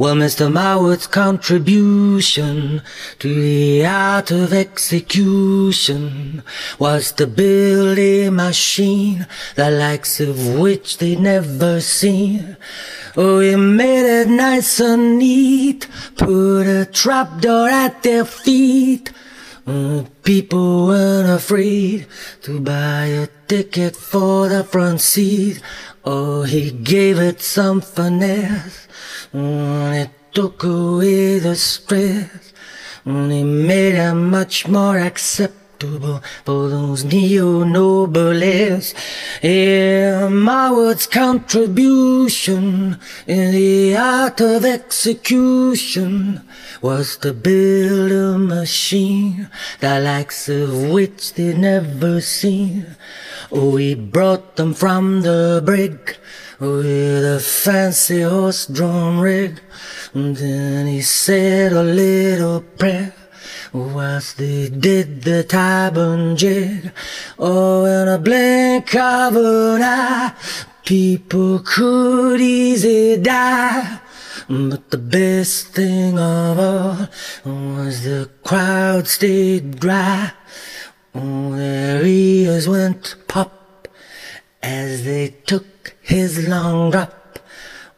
Well, Mr. Marwood's contribution to the art of execution was to build a machine the likes of which they'd never seen. Oh, he made it nice and neat, put a trapdoor at their feet. Uh, people weren't afraid to buy a ticket for the front seat. Oh, he gave it some finesse. Mm, it took away the stress. And it made it much more acceptable for those neo-nobles. Yeah, Marwood's contribution in the art of execution was to build a machine the likes of which they'd never seen. He brought them from the brig with a fancy horse-drawn rig. And then he said a little prayer whilst they did the Tyburn jig. Oh, in a blink of an eye, people could easily die. But the best thing of all was the crowd stayed dry. Oh, their ears went pop as they took his long drop.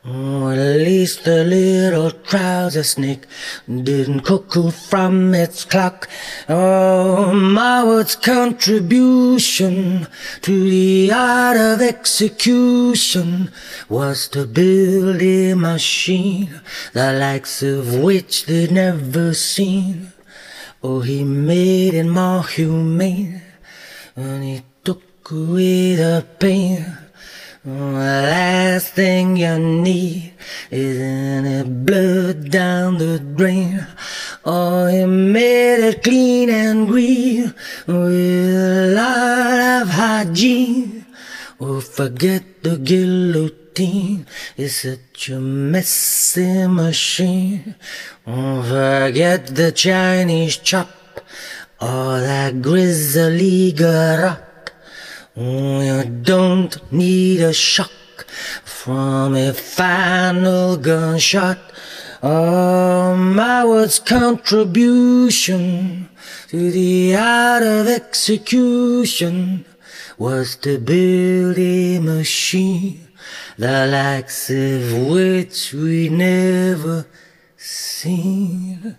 Oh, at least the little trouser snake didn't cuckoo from its clock. Oh, my Marwood's contribution to the art of execution was to build a machine the likes of which they'd never seen. Oh, he made it more humane and he took away the pain. The last thing you need is any blood down the drain. Oh, he made it clean and green with a lot of hygiene. Oh, forget the guillotine, it's such a messy machine. Oh, forget the Chinese chop or that grizzly garrote. You don't need a shock from a final gunshot. Oh, Marwood's contribution to the art of execution was to build a machine the likes of which we never seen.